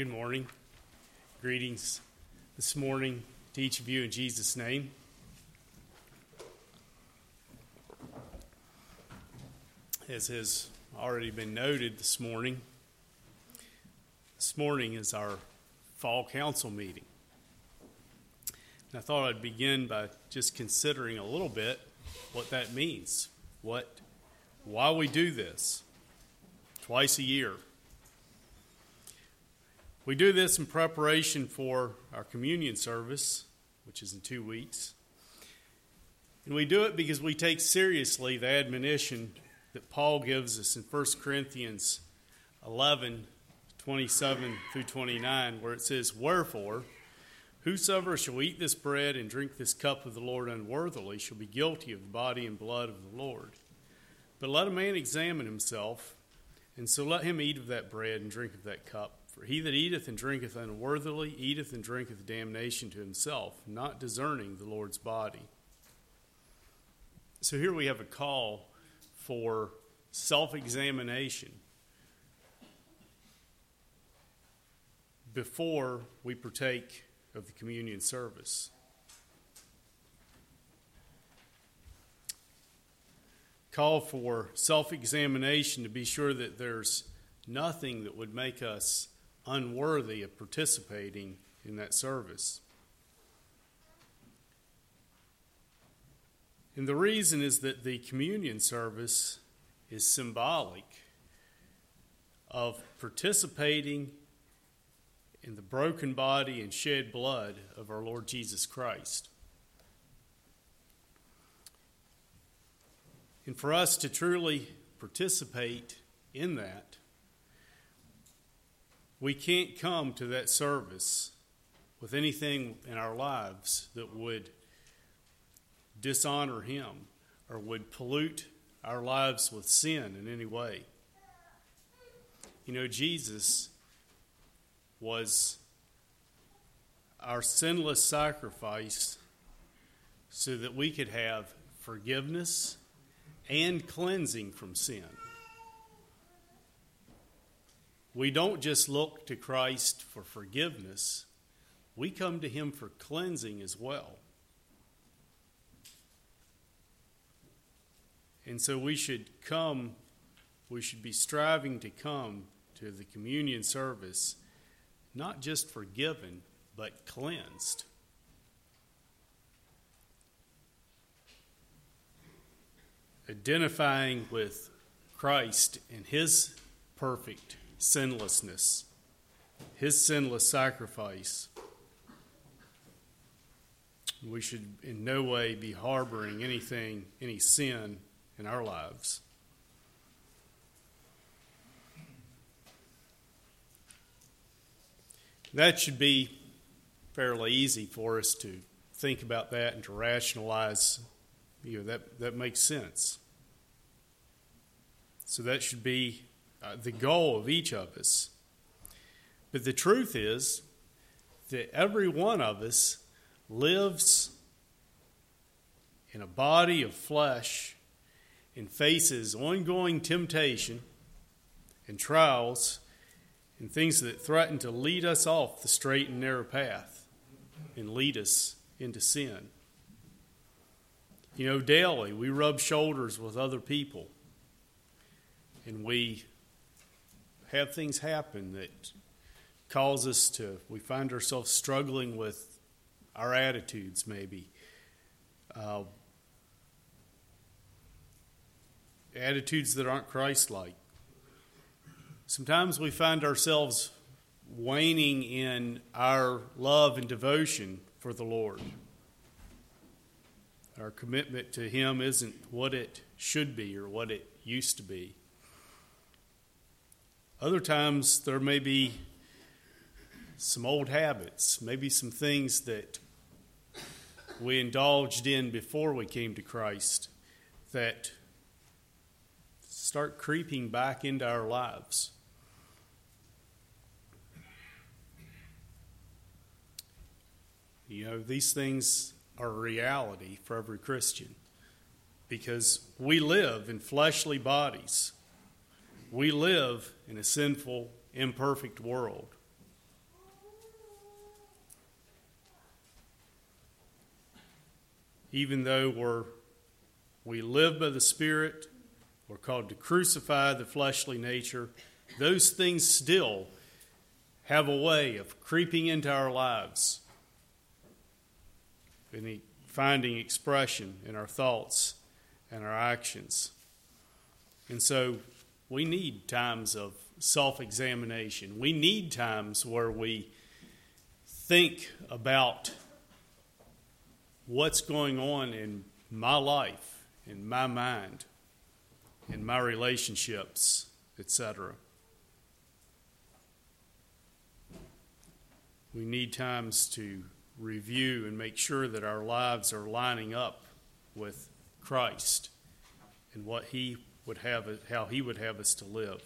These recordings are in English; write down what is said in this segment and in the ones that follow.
Good morning. Greetings this morning to each of you in Jesus' name. As has already been noted this morning, this morning is our fall council meeting. And I thought I'd begin by just considering a little bit what that means, what, why we do this twice a year. We do this in preparation for our communion service, which is in two weeks. And we do it because we take seriously the admonition that Paul gives us in 1 Corinthians 11 27 through 29, where it says, Wherefore, whosoever shall eat this bread and drink this cup of the Lord unworthily shall be guilty of the body and blood of the Lord. But let a man examine himself, and so let him eat of that bread and drink of that cup. For he that eateth and drinketh unworthily eateth and drinketh damnation to himself, not discerning the Lord's body. So here we have a call for self examination before we partake of the communion service. Call for self examination to be sure that there's nothing that would make us unworthy of participating in that service. And the reason is that the communion service is symbolic of participating in the broken body and shed blood of our Lord Jesus Christ. And for us to truly participate in that, we can't come to that service with anything in our lives that would dishonor Him or would pollute our lives with sin in any way. You know, Jesus was our sinless sacrifice so that we could have forgiveness and cleansing from sin. We don't just look to Christ for forgiveness, we come to Him for cleansing as well. And so we should come, we should be striving to come to the communion service not just forgiven, but cleansed. Identifying with Christ and His perfect sinlessness, his sinless sacrifice. We should in no way be harboring anything, any sin in our lives. That should be fairly easy for us to think about that and to rationalize. You know, that, that makes sense. So that should be uh, the goal of each of us. But the truth is that every one of us lives in a body of flesh and faces ongoing temptation and trials and things that threaten to lead us off the straight and narrow path and lead us into sin. You know, daily we rub shoulders with other people and we have things happen that cause us to, we find ourselves struggling with our attitudes, maybe. Uh, attitudes that aren't Christ like. Sometimes we find ourselves waning in our love and devotion for the Lord. Our commitment to Him isn't what it should be or what it used to be. Other times, there may be some old habits, maybe some things that we indulged in before we came to Christ that start creeping back into our lives. You know, these things are reality for every Christian because we live in fleshly bodies. We live in a sinful, imperfect world. Even though we're, we live by the Spirit, we're called to crucify the fleshly nature, those things still have a way of creeping into our lives and finding expression in our thoughts and our actions. And so we need times of self examination. We need times where we think about what's going on in my life, in my mind, in my relationships, etc. We need times to review and make sure that our lives are lining up with Christ and what He would have, how He would have us to live.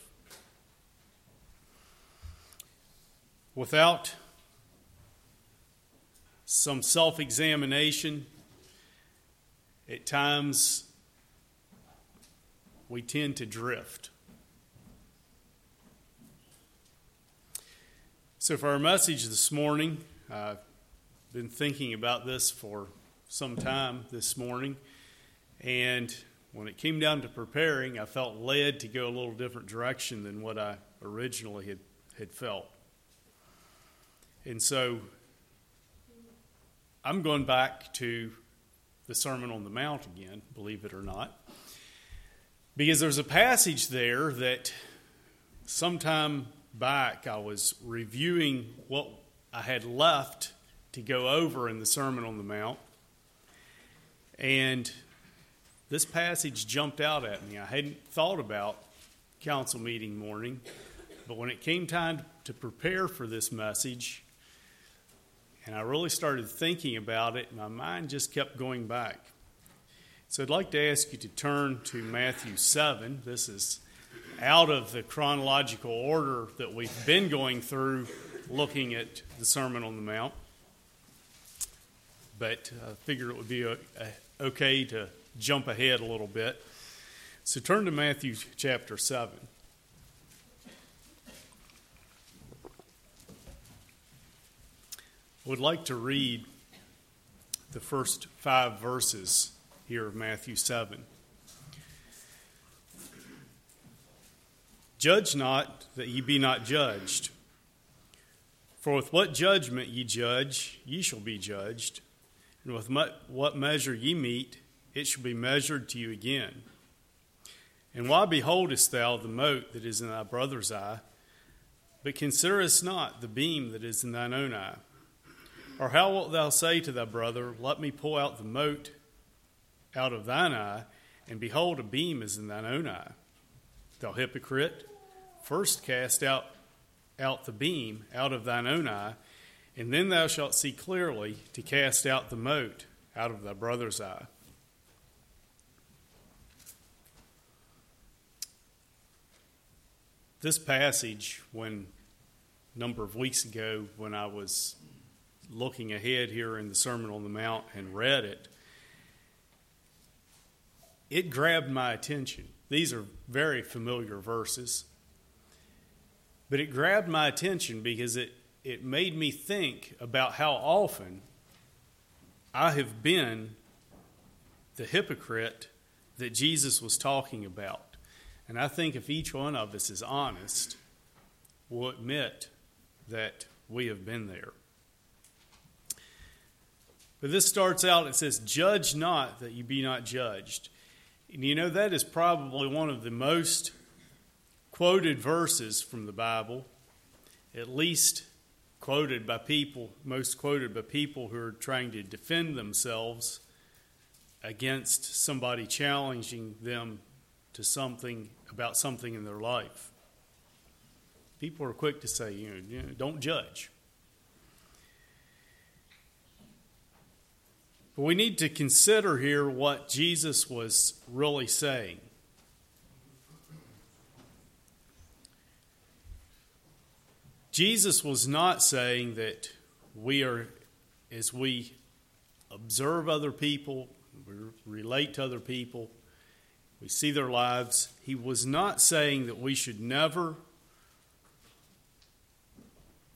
Without some self examination, at times we tend to drift. So, for our message this morning, I've been thinking about this for some time this morning, and when it came down to preparing, I felt led to go a little different direction than what I originally had, had felt. And so I'm going back to the Sermon on the Mount again, believe it or not, because there's a passage there that sometime back, I was reviewing what I had left to go over in the Sermon on the Mount. And this passage jumped out at me. I hadn't thought about council meeting morning, but when it came time to prepare for this message, and I really started thinking about it, my mind just kept going back. So I'd like to ask you to turn to Matthew 7. This is out of the chronological order that we've been going through looking at the Sermon on the Mount. But I figured it would be a, okay to jump ahead a little bit. So turn to Matthew chapter 7. I would like to read the first five verses here of Matthew 7. Judge not that ye be not judged. For with what judgment ye judge, ye shall be judged. And with what measure ye meet, it shall be measured to you again. And why beholdest thou the mote that is in thy brother's eye, but considerest not the beam that is in thine own eye? Or how wilt thou say to thy brother, Let me pull out the mote out of thine eye, and behold, a beam is in thine own eye? Thou hypocrite, First cast out, out the beam out of thine own eye, and then thou shalt see clearly to cast out the mote out of thy brother's eye. This passage, when a number of weeks ago, when I was looking ahead here in the Sermon on the Mount and read it, it grabbed my attention. These are very familiar verses. But it grabbed my attention because it, it made me think about how often I have been the hypocrite that Jesus was talking about. And I think if each one of us is honest, we'll admit that we have been there. But this starts out, it says, Judge not that you be not judged. And you know, that is probably one of the most quoted verses from the Bible, at least quoted by people, most quoted by people who are trying to defend themselves against somebody challenging them to something about something in their life. People are quick to say, you know, you know don't judge. But we need to consider here what Jesus was really saying. Jesus was not saying that we are, as we observe other people, we relate to other people, we see their lives, he was not saying that we should never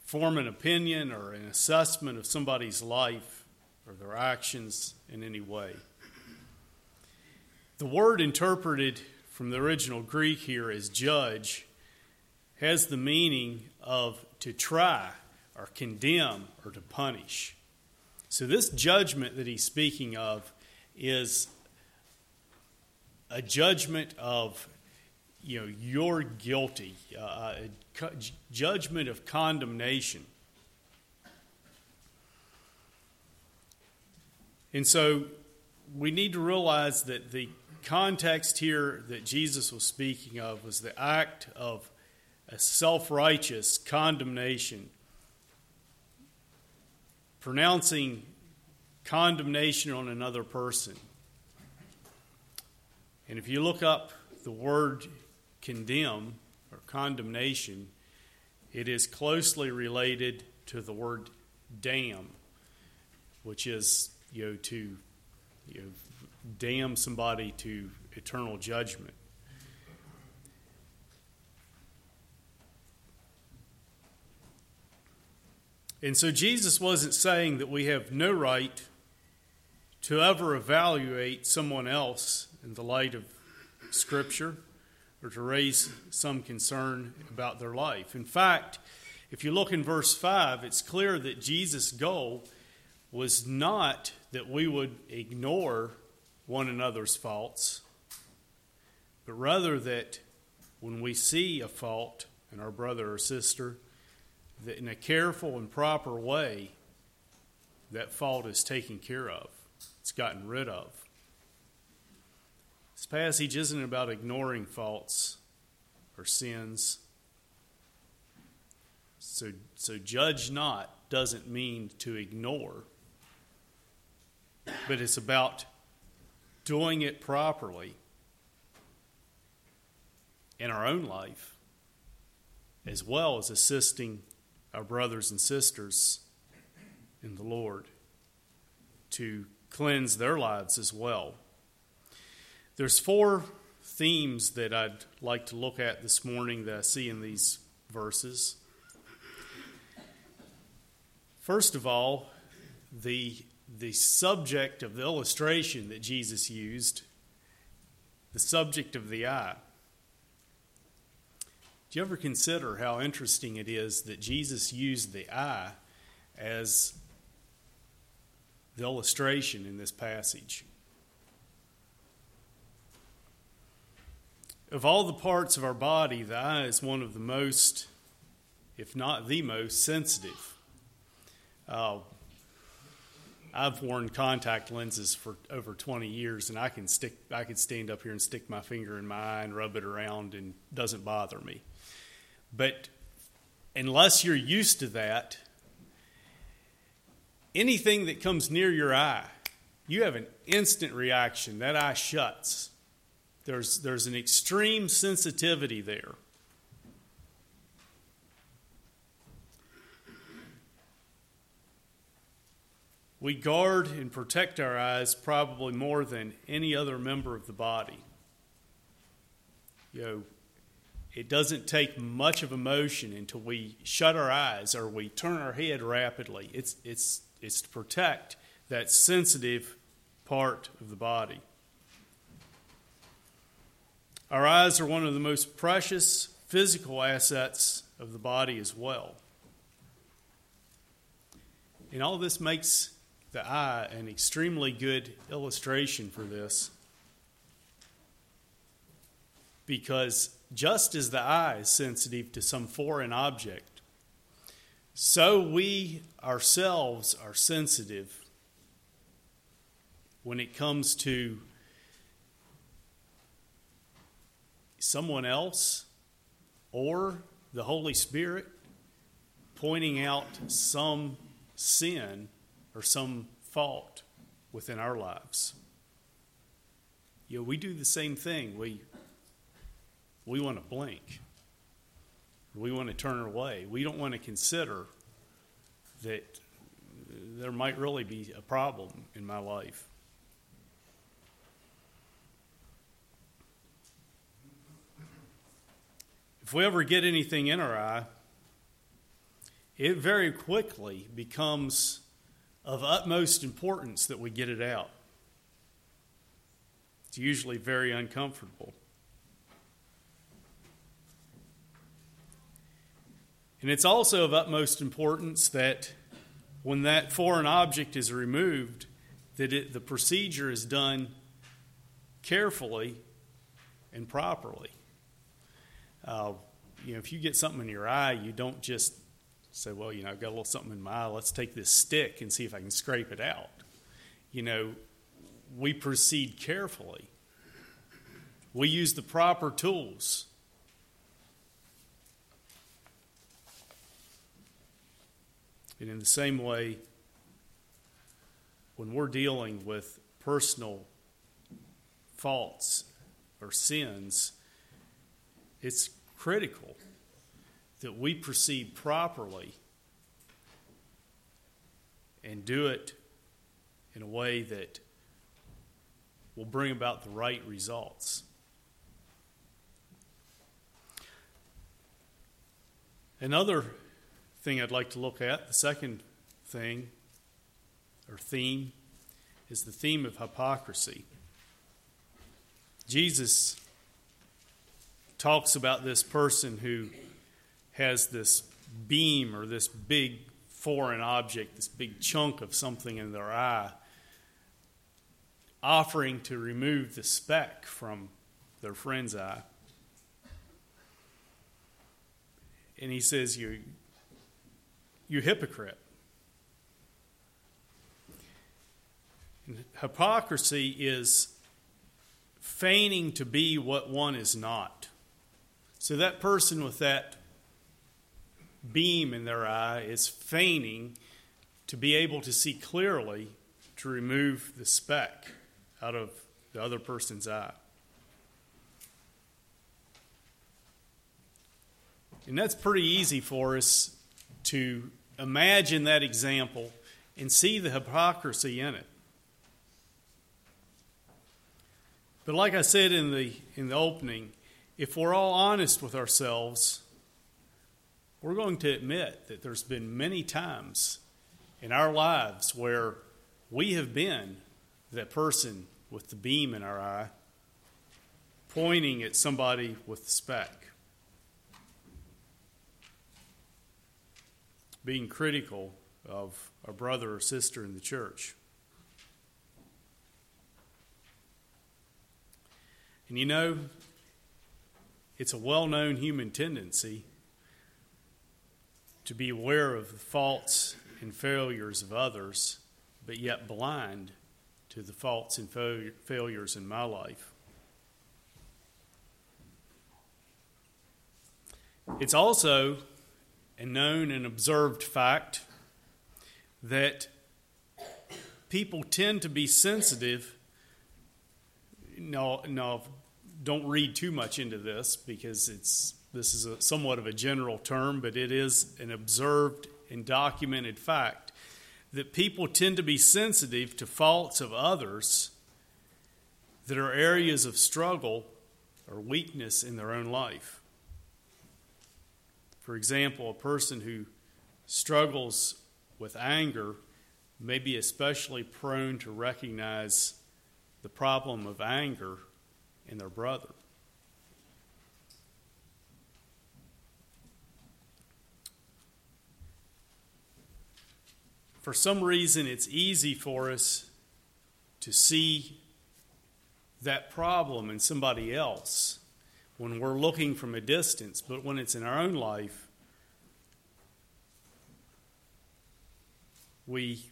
form an opinion or an assessment of somebody's life or their actions in any way. The word interpreted from the original Greek here as judge has the meaning of to try or condemn or to punish. So, this judgment that he's speaking of is a judgment of, you know, you're guilty, uh, a judgment of condemnation. And so we need to realize that the context here that Jesus was speaking of was the act of a self righteous condemnation, pronouncing condemnation on another person. And if you look up the word condemn or condemnation, it is closely related to the word damn, which is you know to you know, damn somebody to eternal judgment. And so Jesus wasn't saying that we have no right to ever evaluate someone else in the light of Scripture or to raise some concern about their life. In fact, if you look in verse 5, it's clear that Jesus' goal was not that we would ignore one another's faults, but rather that when we see a fault in our brother or sister, that in a careful and proper way, that fault is taken care of, it's gotten rid of. This passage isn't about ignoring faults or sins. So, so judge not doesn't mean to ignore, but it's about doing it properly in our own life, as well as assisting our brothers and sisters in the Lord to cleanse their lives as well. There's four themes that I'd like to look at this morning that I see in these verses. First of all, the, the subject of the illustration that Jesus used, the subject of the eye. Do you ever consider how interesting it is that Jesus used the eye as the illustration in this passage? Of all the parts of our body, the eye is one of the most, if not the most, sensitive. Uh, I've worn contact lenses for over 20 years, and I can stick. I could stand up here and stick my finger in my eye and rub it around, and it doesn't bother me. But unless you're used to that, anything that comes near your eye, you have an instant reaction. That eye shuts. There's, there's an extreme sensitivity there. We guard and protect our eyes probably more than any other member of the body. You know, it doesn't take much of emotion until we shut our eyes or we turn our head rapidly. It's, it's, it's to protect that sensitive part of the body. Our eyes are one of the most precious physical assets of the body as well. And all this makes the eye an extremely good illustration for this. Because just as the eye is sensitive to some foreign object, so we ourselves are sensitive when it comes to someone else or the Holy Spirit pointing out some sin or some fault within our lives. You know, we do the same thing. We we want to blink. We want to turn away. We don't want to consider that there might really be a problem in my life. If we ever get anything in our eye, it very quickly becomes of utmost importance that we get it out. It's usually very uncomfortable. And it's also of utmost importance that when that foreign object is removed, that it, the procedure is done carefully and properly. Uh, you know, if you get something in your eye, you don't just say, well, you know, I've got a little something in my eye. Let's take this stick and see if I can scrape it out. You know, we proceed carefully. We use the proper tools. And in the same way, when we're dealing with personal faults or sins, it's critical that we proceed properly and do it in a way that will bring about the right results. Another thing I'd like to look at, the second thing or theme, is the theme of hypocrisy. Jesus talks about this person who has this beam or this big foreign object, this big chunk of something in their eye, offering to remove the speck from their friend's eye. And he says, You, you hypocrite. Hypocrisy is feigning to be what one is not. So that person with that beam in their eye is feigning to be able to see clearly to remove the speck out of the other person's eye. And that's pretty easy for us to imagine that example and see the hypocrisy in it. But like I said in the in the opening, if we're all honest with ourselves, we're going to admit that there's been many times in our lives where we have been that person with the beam in our eye, pointing at somebody with the speck. being critical of a brother or sister in the church. And you know, it's a well known human tendency to be aware of the faults and failures of others, but yet blind to the faults and failures in my life. It's also a known and observed fact that people tend to be sensitive. No, no, don't read too much into this because it's this is a, somewhat of a general term, but it is an observed and documented fact that people tend to be sensitive to faults of others that are areas of struggle or weakness in their own life. For example, a person who struggles with anger may be especially prone to recognize the problem of anger in their brother. For some reason, it's easy for us to see that problem in somebody else when we're looking from a distance, but when it's in our own life, we,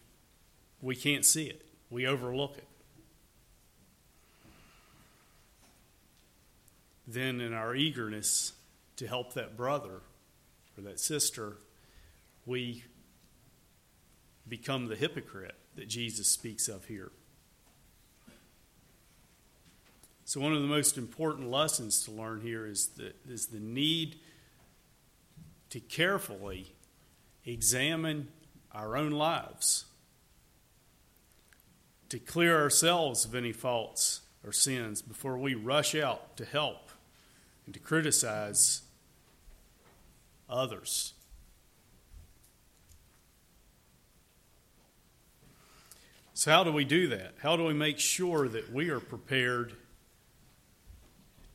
we can't see it. We overlook it. Then, in our eagerness to help that brother or that sister, we become the hypocrite that Jesus speaks of here. So, one of the most important lessons to learn here is the, is the need to carefully examine our own lives, to clear ourselves of any faults or sins before we rush out to help and to criticize others. So, how do we do that? How do we make sure that we are prepared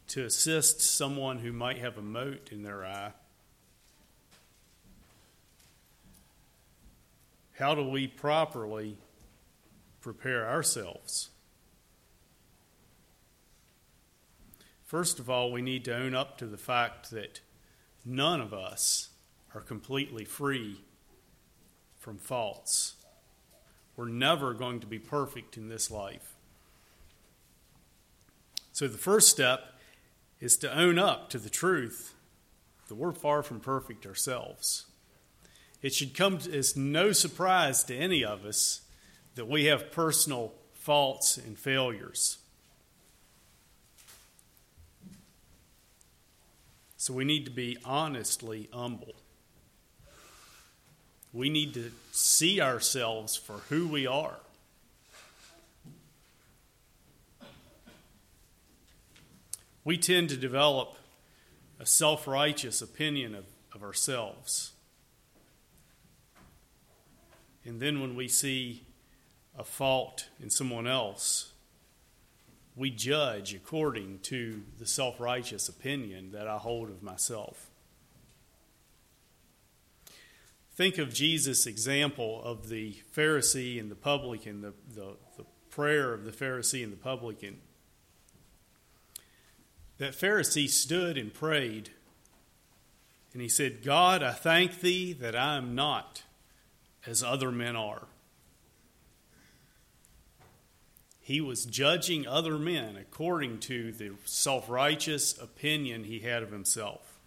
to assist someone who might have a mote in their eye? How do we properly prepare ourselves? First of all, we need to own up to the fact that none of us are completely free from faults. We're never going to be perfect in this life. So, the first step is to own up to the truth that we're far from perfect ourselves. It should come as no surprise to any of us that we have personal faults and failures. So we need to be honestly humble. We need to see ourselves for who we are. We tend to develop a self righteous opinion of, of ourselves. And then when we see a fault in someone else, we judge according to the self righteous opinion that I hold of myself. think of Jesus' example of the Pharisee and the publican, the, the, the prayer of the Pharisee and the publican. That Pharisee stood and prayed, and he said, God, I thank thee that I am not as other men are. He was judging other men according to the self righteous opinion he had of himself.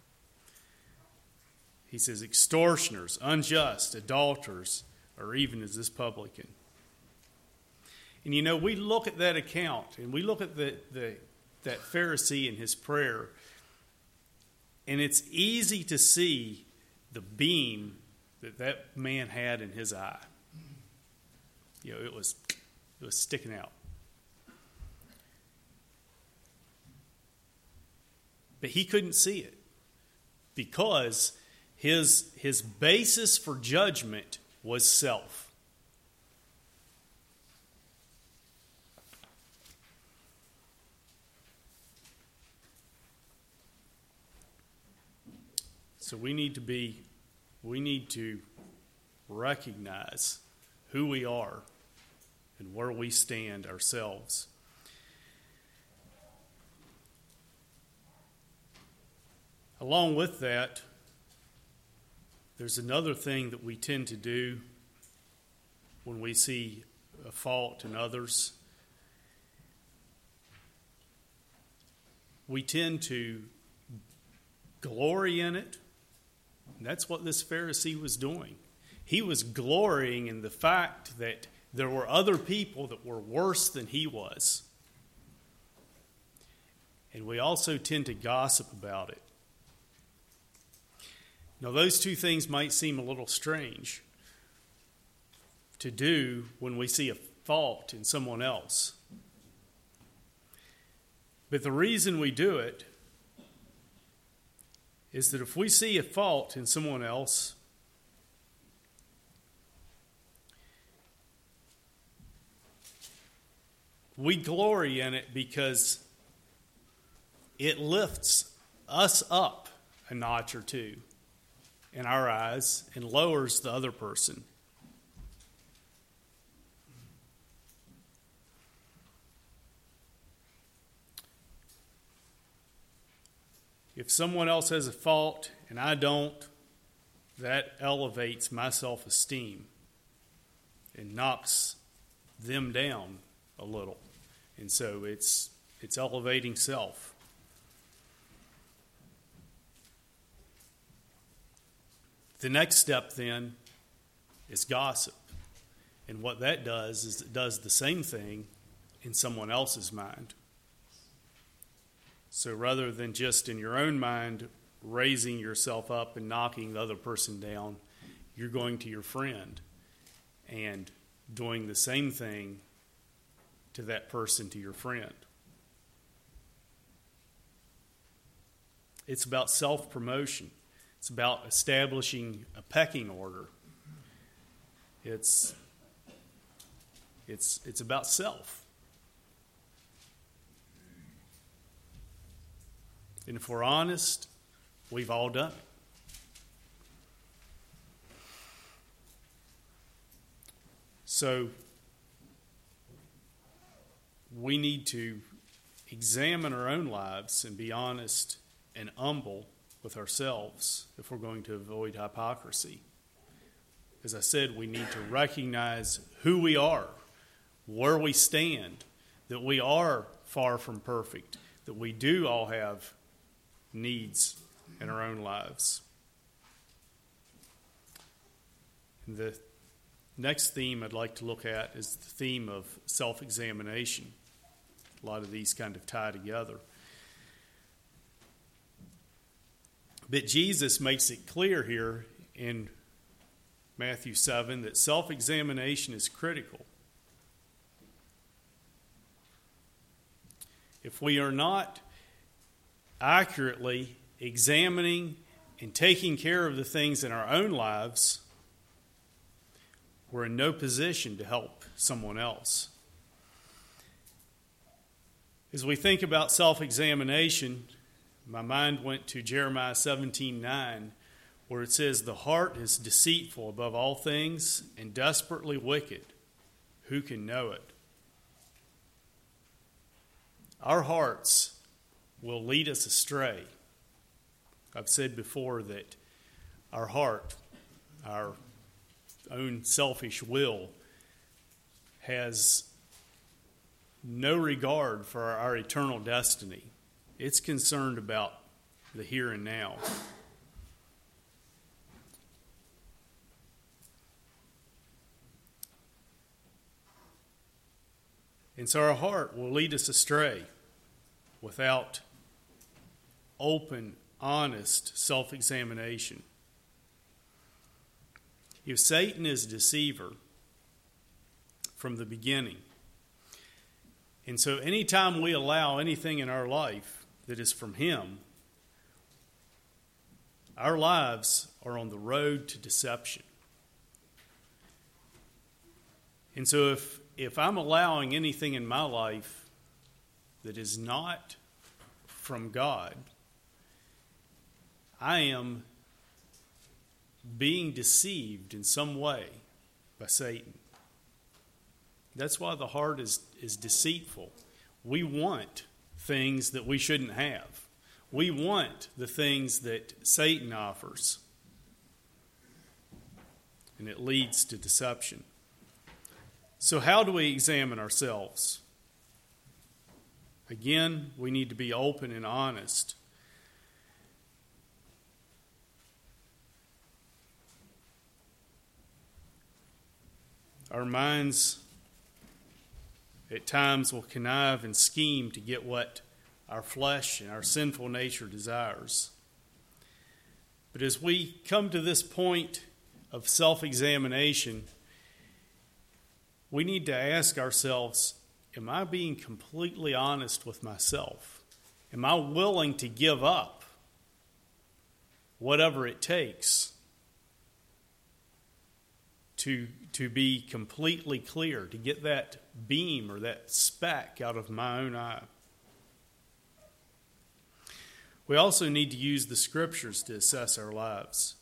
He says, extortioners, unjust, adulterers, or even as this publican. And you know, we look at that account and we look at the, the, that Pharisee and his prayer, and it's easy to see the beam that that man had in his eye. You know, it was, it was sticking out. But he couldn't see it because his, his basis for judgment was self. So we need to be, we need to recognize who we are and where we stand ourselves. Along with that, there's another thing that we tend to do when we see a fault in others. We tend to glory in it. That's what this Pharisee was doing. He was glorying in the fact that there were other people that were worse than he was. And we also tend to gossip about it. Now, those two things might seem a little strange to do when we see a fault in someone else. But the reason we do it is that if we see a fault in someone else, we glory in it because it lifts us up a notch or two in our eyes and lowers the other person. If someone else has a fault and I don't, that elevates my self esteem and knocks them down a little. And so it's, it's elevating self. The next step then is gossip. And what that does is it does the same thing in someone else's mind. So rather than just in your own mind raising yourself up and knocking the other person down, you're going to your friend and doing the same thing to that person, to your friend. It's about self promotion. It's about establishing a pecking order. It's It's, it's about self. And if we're honest, we've all done it. So we need to examine our own lives and be honest and humble with ourselves if we're going to avoid hypocrisy. As I said, we need to recognize who we are, where we stand, that we are far from perfect, that we do all have needs in our own lives. The next theme I'd like to look at is the theme of self examination. A lot of these kind of tie together. But Jesus makes it clear here in Matthew 7 that self examination is critical. If we are not accurately examining and taking care of the things in our own lives, we're in no position to help someone else. As we think about self examination, my mind went to Jeremiah 17 9, where it says, The heart is deceitful above all things and desperately wicked. Who can know it? Our hearts will lead us astray. I've said before that our heart, our own selfish will, has no regard for our eternal destiny. It's concerned about the here and now. And so our heart will lead us astray without open, honest self examination. If Satan is a deceiver from the beginning, and so anytime we allow anything in our life that is from him, our lives are on the road to deception. And so if if I'm allowing anything in my life that is not from God, I am being deceived in some way by Satan. That's why the heart is, is deceitful. We want things that we shouldn't have. We want the things that Satan offers. And it leads to deception. So, how do we examine ourselves? Again, we need to be open and honest. Our minds at times will connive and scheme to get what our flesh and our sinful nature desires. But as we come to this point of self examination, we need to ask ourselves Am I being completely honest with myself? Am I willing to give up whatever it takes to, to be completely clear, to get that beam or that speck out of my own eye? We also need to use the scriptures to assess our lives.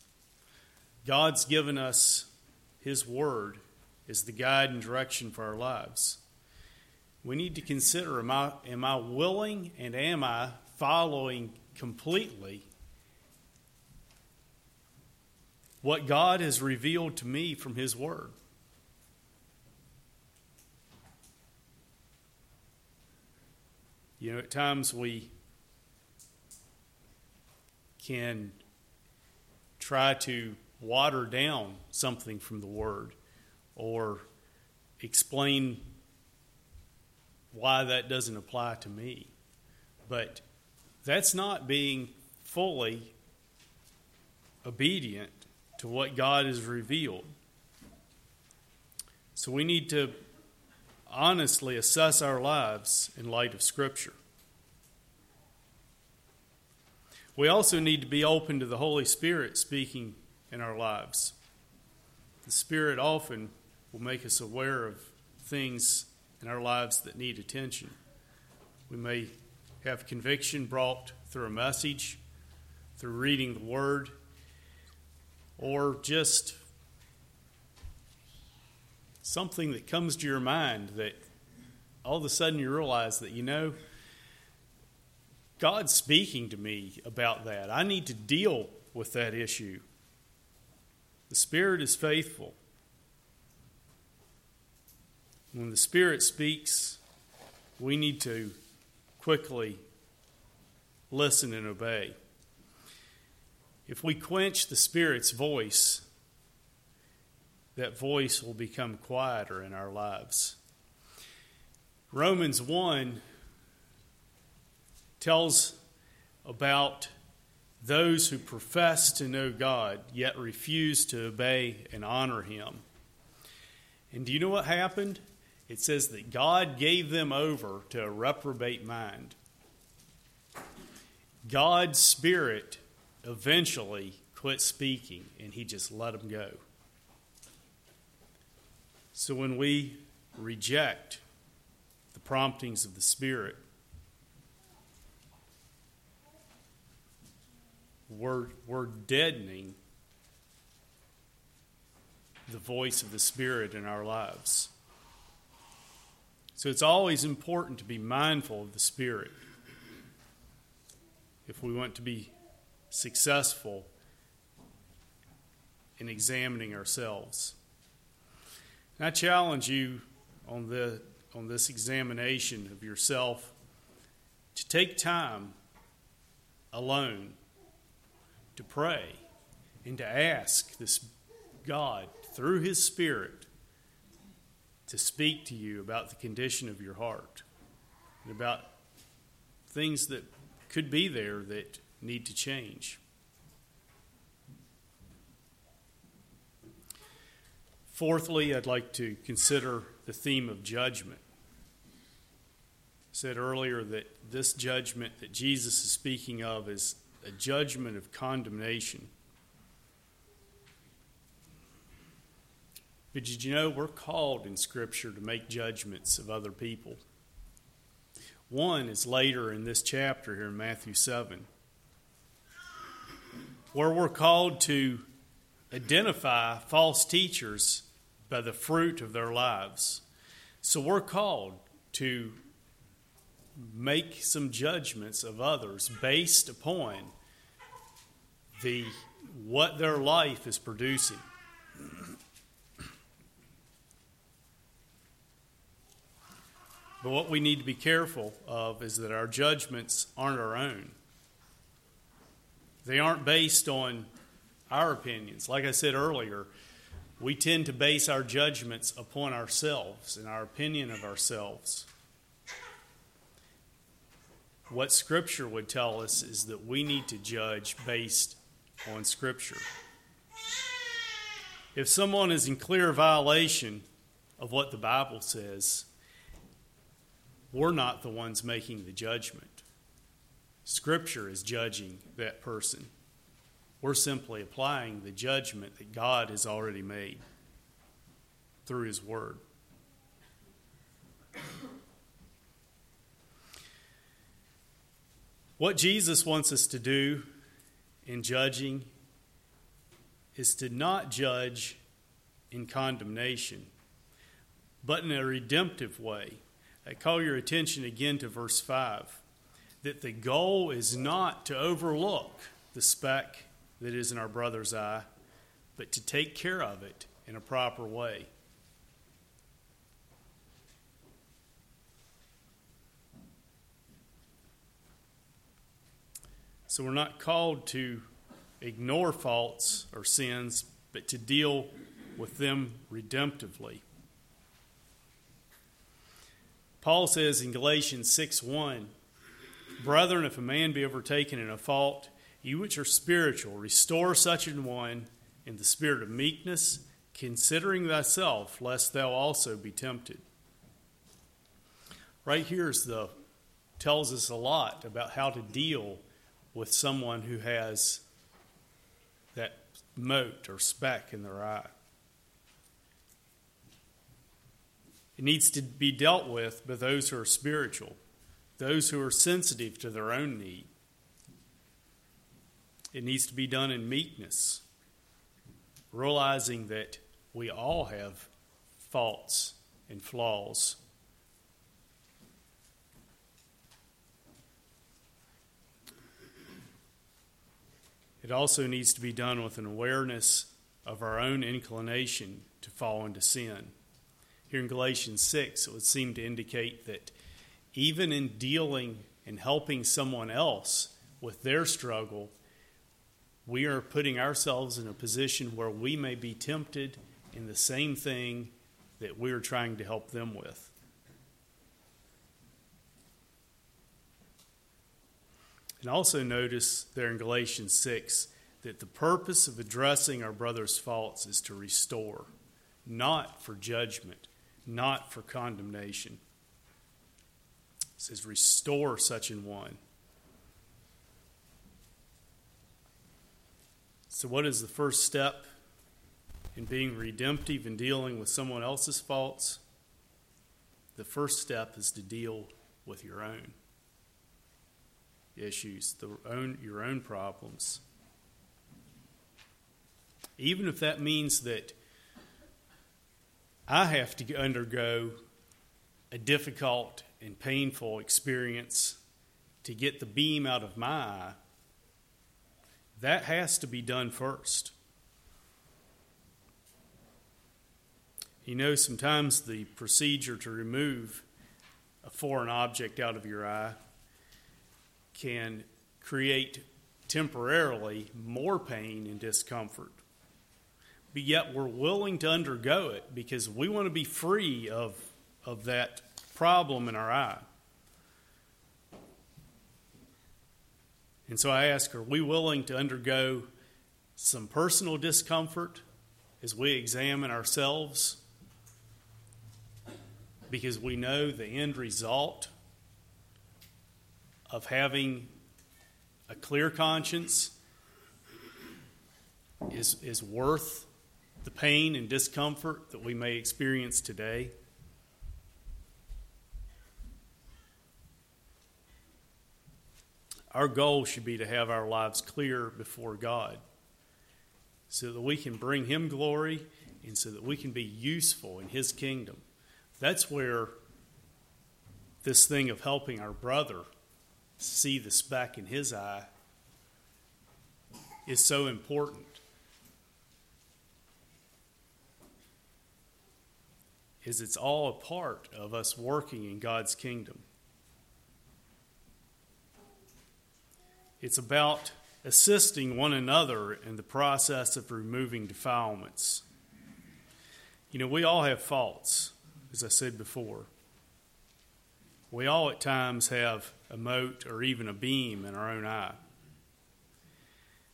God's given us His Word is the guide and direction for our lives. We need to consider am I, am I willing and am I following completely what God has revealed to me from His Word? You know, at times we can try to water down something from the Word or explain why that doesn't apply to me. But that's not being fully obedient to what God has revealed. So we need to honestly assess our lives in light of Scripture. We also need to be open to the Holy Spirit speaking in our lives. The Spirit often will make us aware of things in our lives that need attention. We may have conviction brought through a message, through reading the Word, or just something that comes to your mind that all of a sudden you realize that, you know, God's speaking to me about that. I need to deal with that issue. The Spirit is faithful. When the Spirit speaks, we need to quickly listen and obey. If we quench the Spirit's voice, that voice will become quieter in our lives. Romans 1 tells about those who profess to know God yet refuse to obey and honor Him. And do you know what happened? It says that God gave them over to a reprobate mind. God's Spirit eventually quit speaking and He just let them go. So when we reject the promptings of the Spirit, we're, we're deadening the voice of the Spirit in our lives. So it's always important to be mindful of the Spirit if we want to be successful in examining ourselves. I challenge you on, the, on this examination of yourself to take time alone to pray and to ask this God through His Spirit to speak to you about the condition of your heart and about things that could be there that need to change. Fourthly, I'd like to consider the theme of judgment. I said earlier that this judgment that Jesus is speaking of is a judgment of condemnation. But did you know we're called in Scripture to make judgments of other people? One is later in this chapter here in Matthew 7, where we're called to identify false teachers by the fruit of their lives. So we're called to make some judgments of others based upon the what their life is producing. But what we need to be careful of is that our judgments aren't our own. They aren't based on our opinions. Like I said earlier, we tend to base our judgments upon ourselves and our opinion of ourselves. What Scripture would tell us is that we need to judge based on Scripture. If someone is in clear violation of what the Bible says, we're not the ones making the judgment. Scripture is judging that person. We're simply applying the judgment that God has already made through His Word. What Jesus wants us to do in judging is to not judge in condemnation, but in a redemptive way. I call your attention again to verse 5 that the goal is not to overlook the speck that is in our brother's eye, but to take care of it in a proper way. So we're not called to ignore faults or sins, but to deal with them redemptively. Paul says in Galatians 6 1, Brethren, if a man be overtaken in a fault, you which are spiritual, restore such an one in the spirit of meekness, considering thyself, lest thou also be tempted. Right here is the tells us a lot about how to deal with someone who has that mote or speck in their eye. It needs to be dealt with by those who are spiritual, those who are sensitive to their own need. It needs to be done in meekness, realizing that we all have faults and flaws. It also needs to be done with an awareness of our own inclination to fall into sin. Here in Galatians 6, it would seem to indicate that even in dealing and helping someone else with their struggle, we are putting ourselves in a position where we may be tempted in the same thing that we're trying to help them with. And also notice there in Galatians 6 that the purpose of addressing our brother's faults is to restore, not for judgment, not for condemnation. It says, restore such an one. So, what is the first step in being redemptive and dealing with someone else's faults? The first step is to deal with your own issues, the own, your own problems. Even if that means that I have to undergo a difficult and painful experience to get the beam out of my eye, that has to be done first. You know, sometimes the procedure to remove a foreign object out of your eye can create temporarily more pain and discomfort. But yet we're willing to undergo it because we want to be free of, of that problem in our eye. And so I ask, are we willing to undergo some personal discomfort as we examine ourselves? Because we know the end result of having a clear conscience is, is worth the pain and discomfort that we may experience today. Our goal should be to have our lives clear before God so that we can bring Him glory and so that we can be useful in His kingdom. That's where this thing of helping our brother see the speck in his eye is so important. Is it's all a part of us working in God's kingdom. It's about assisting one another in the process of removing defilements. You know, we all have faults, as I said before. We all at times have a mote or even a beam in our own eye.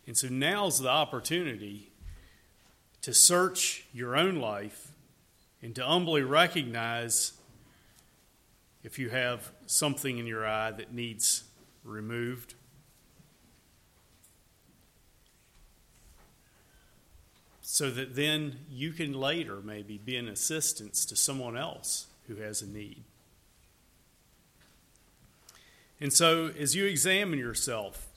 And so now's the opportunity to search your own life and to humbly recognize if you have something in your eye that needs removed. So that then you can later maybe be an assistance to someone else who has a need. And so, as you examine yourself,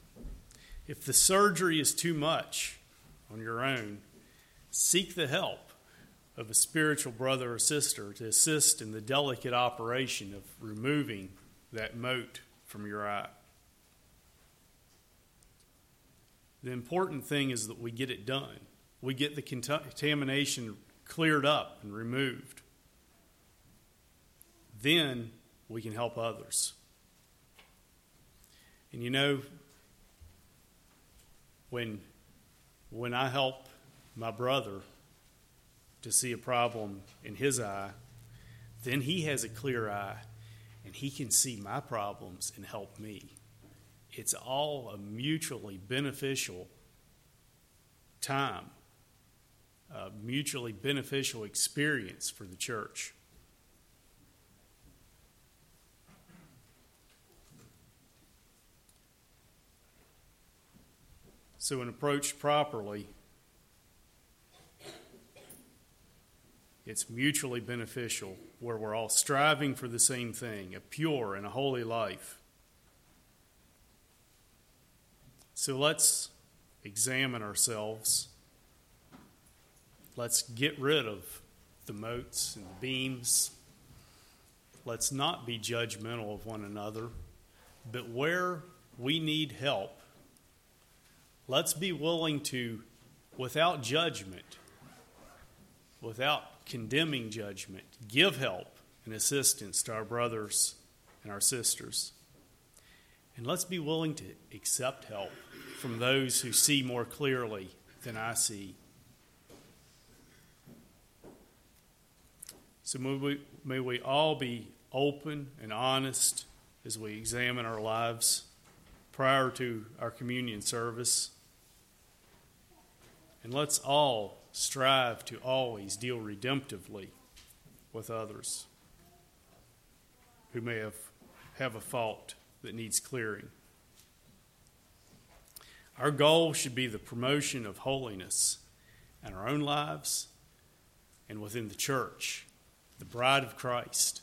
if the surgery is too much on your own, seek the help of a spiritual brother or sister to assist in the delicate operation of removing that mote from your eye. The important thing is that we get it done. We get the contamination cleared up and removed. Then we can help others. And you know, when, when I help my brother to see a problem in his eye, then he has a clear eye and he can see my problems and help me. It's all a mutually beneficial time, a mutually beneficial experience for the church. So, when approached properly, it's mutually beneficial, where we're all striving for the same thing a pure and a holy life. So let's examine ourselves. Let's get rid of the motes and the beams. Let's not be judgmental of one another, but where we need help, let's be willing to, without judgment, without condemning judgment, give help and assistance to our brothers and our sisters. And let's be willing to accept help from those who see more clearly than I see. So may we, may we all be open and honest as we examine our lives prior to our communion service. And let's all strive to always deal redemptively with others who may have, have a fault that needs clearing. Our goal should be the promotion of holiness in our own lives and within the church, the bride of Christ,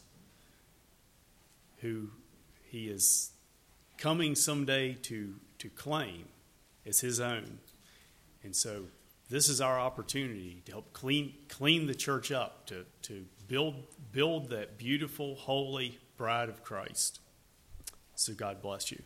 who he is coming someday to, to claim as his own. And so this is our opportunity to help clean, clean the church up, to, to build, build that beautiful, holy bride of Christ. So God bless you.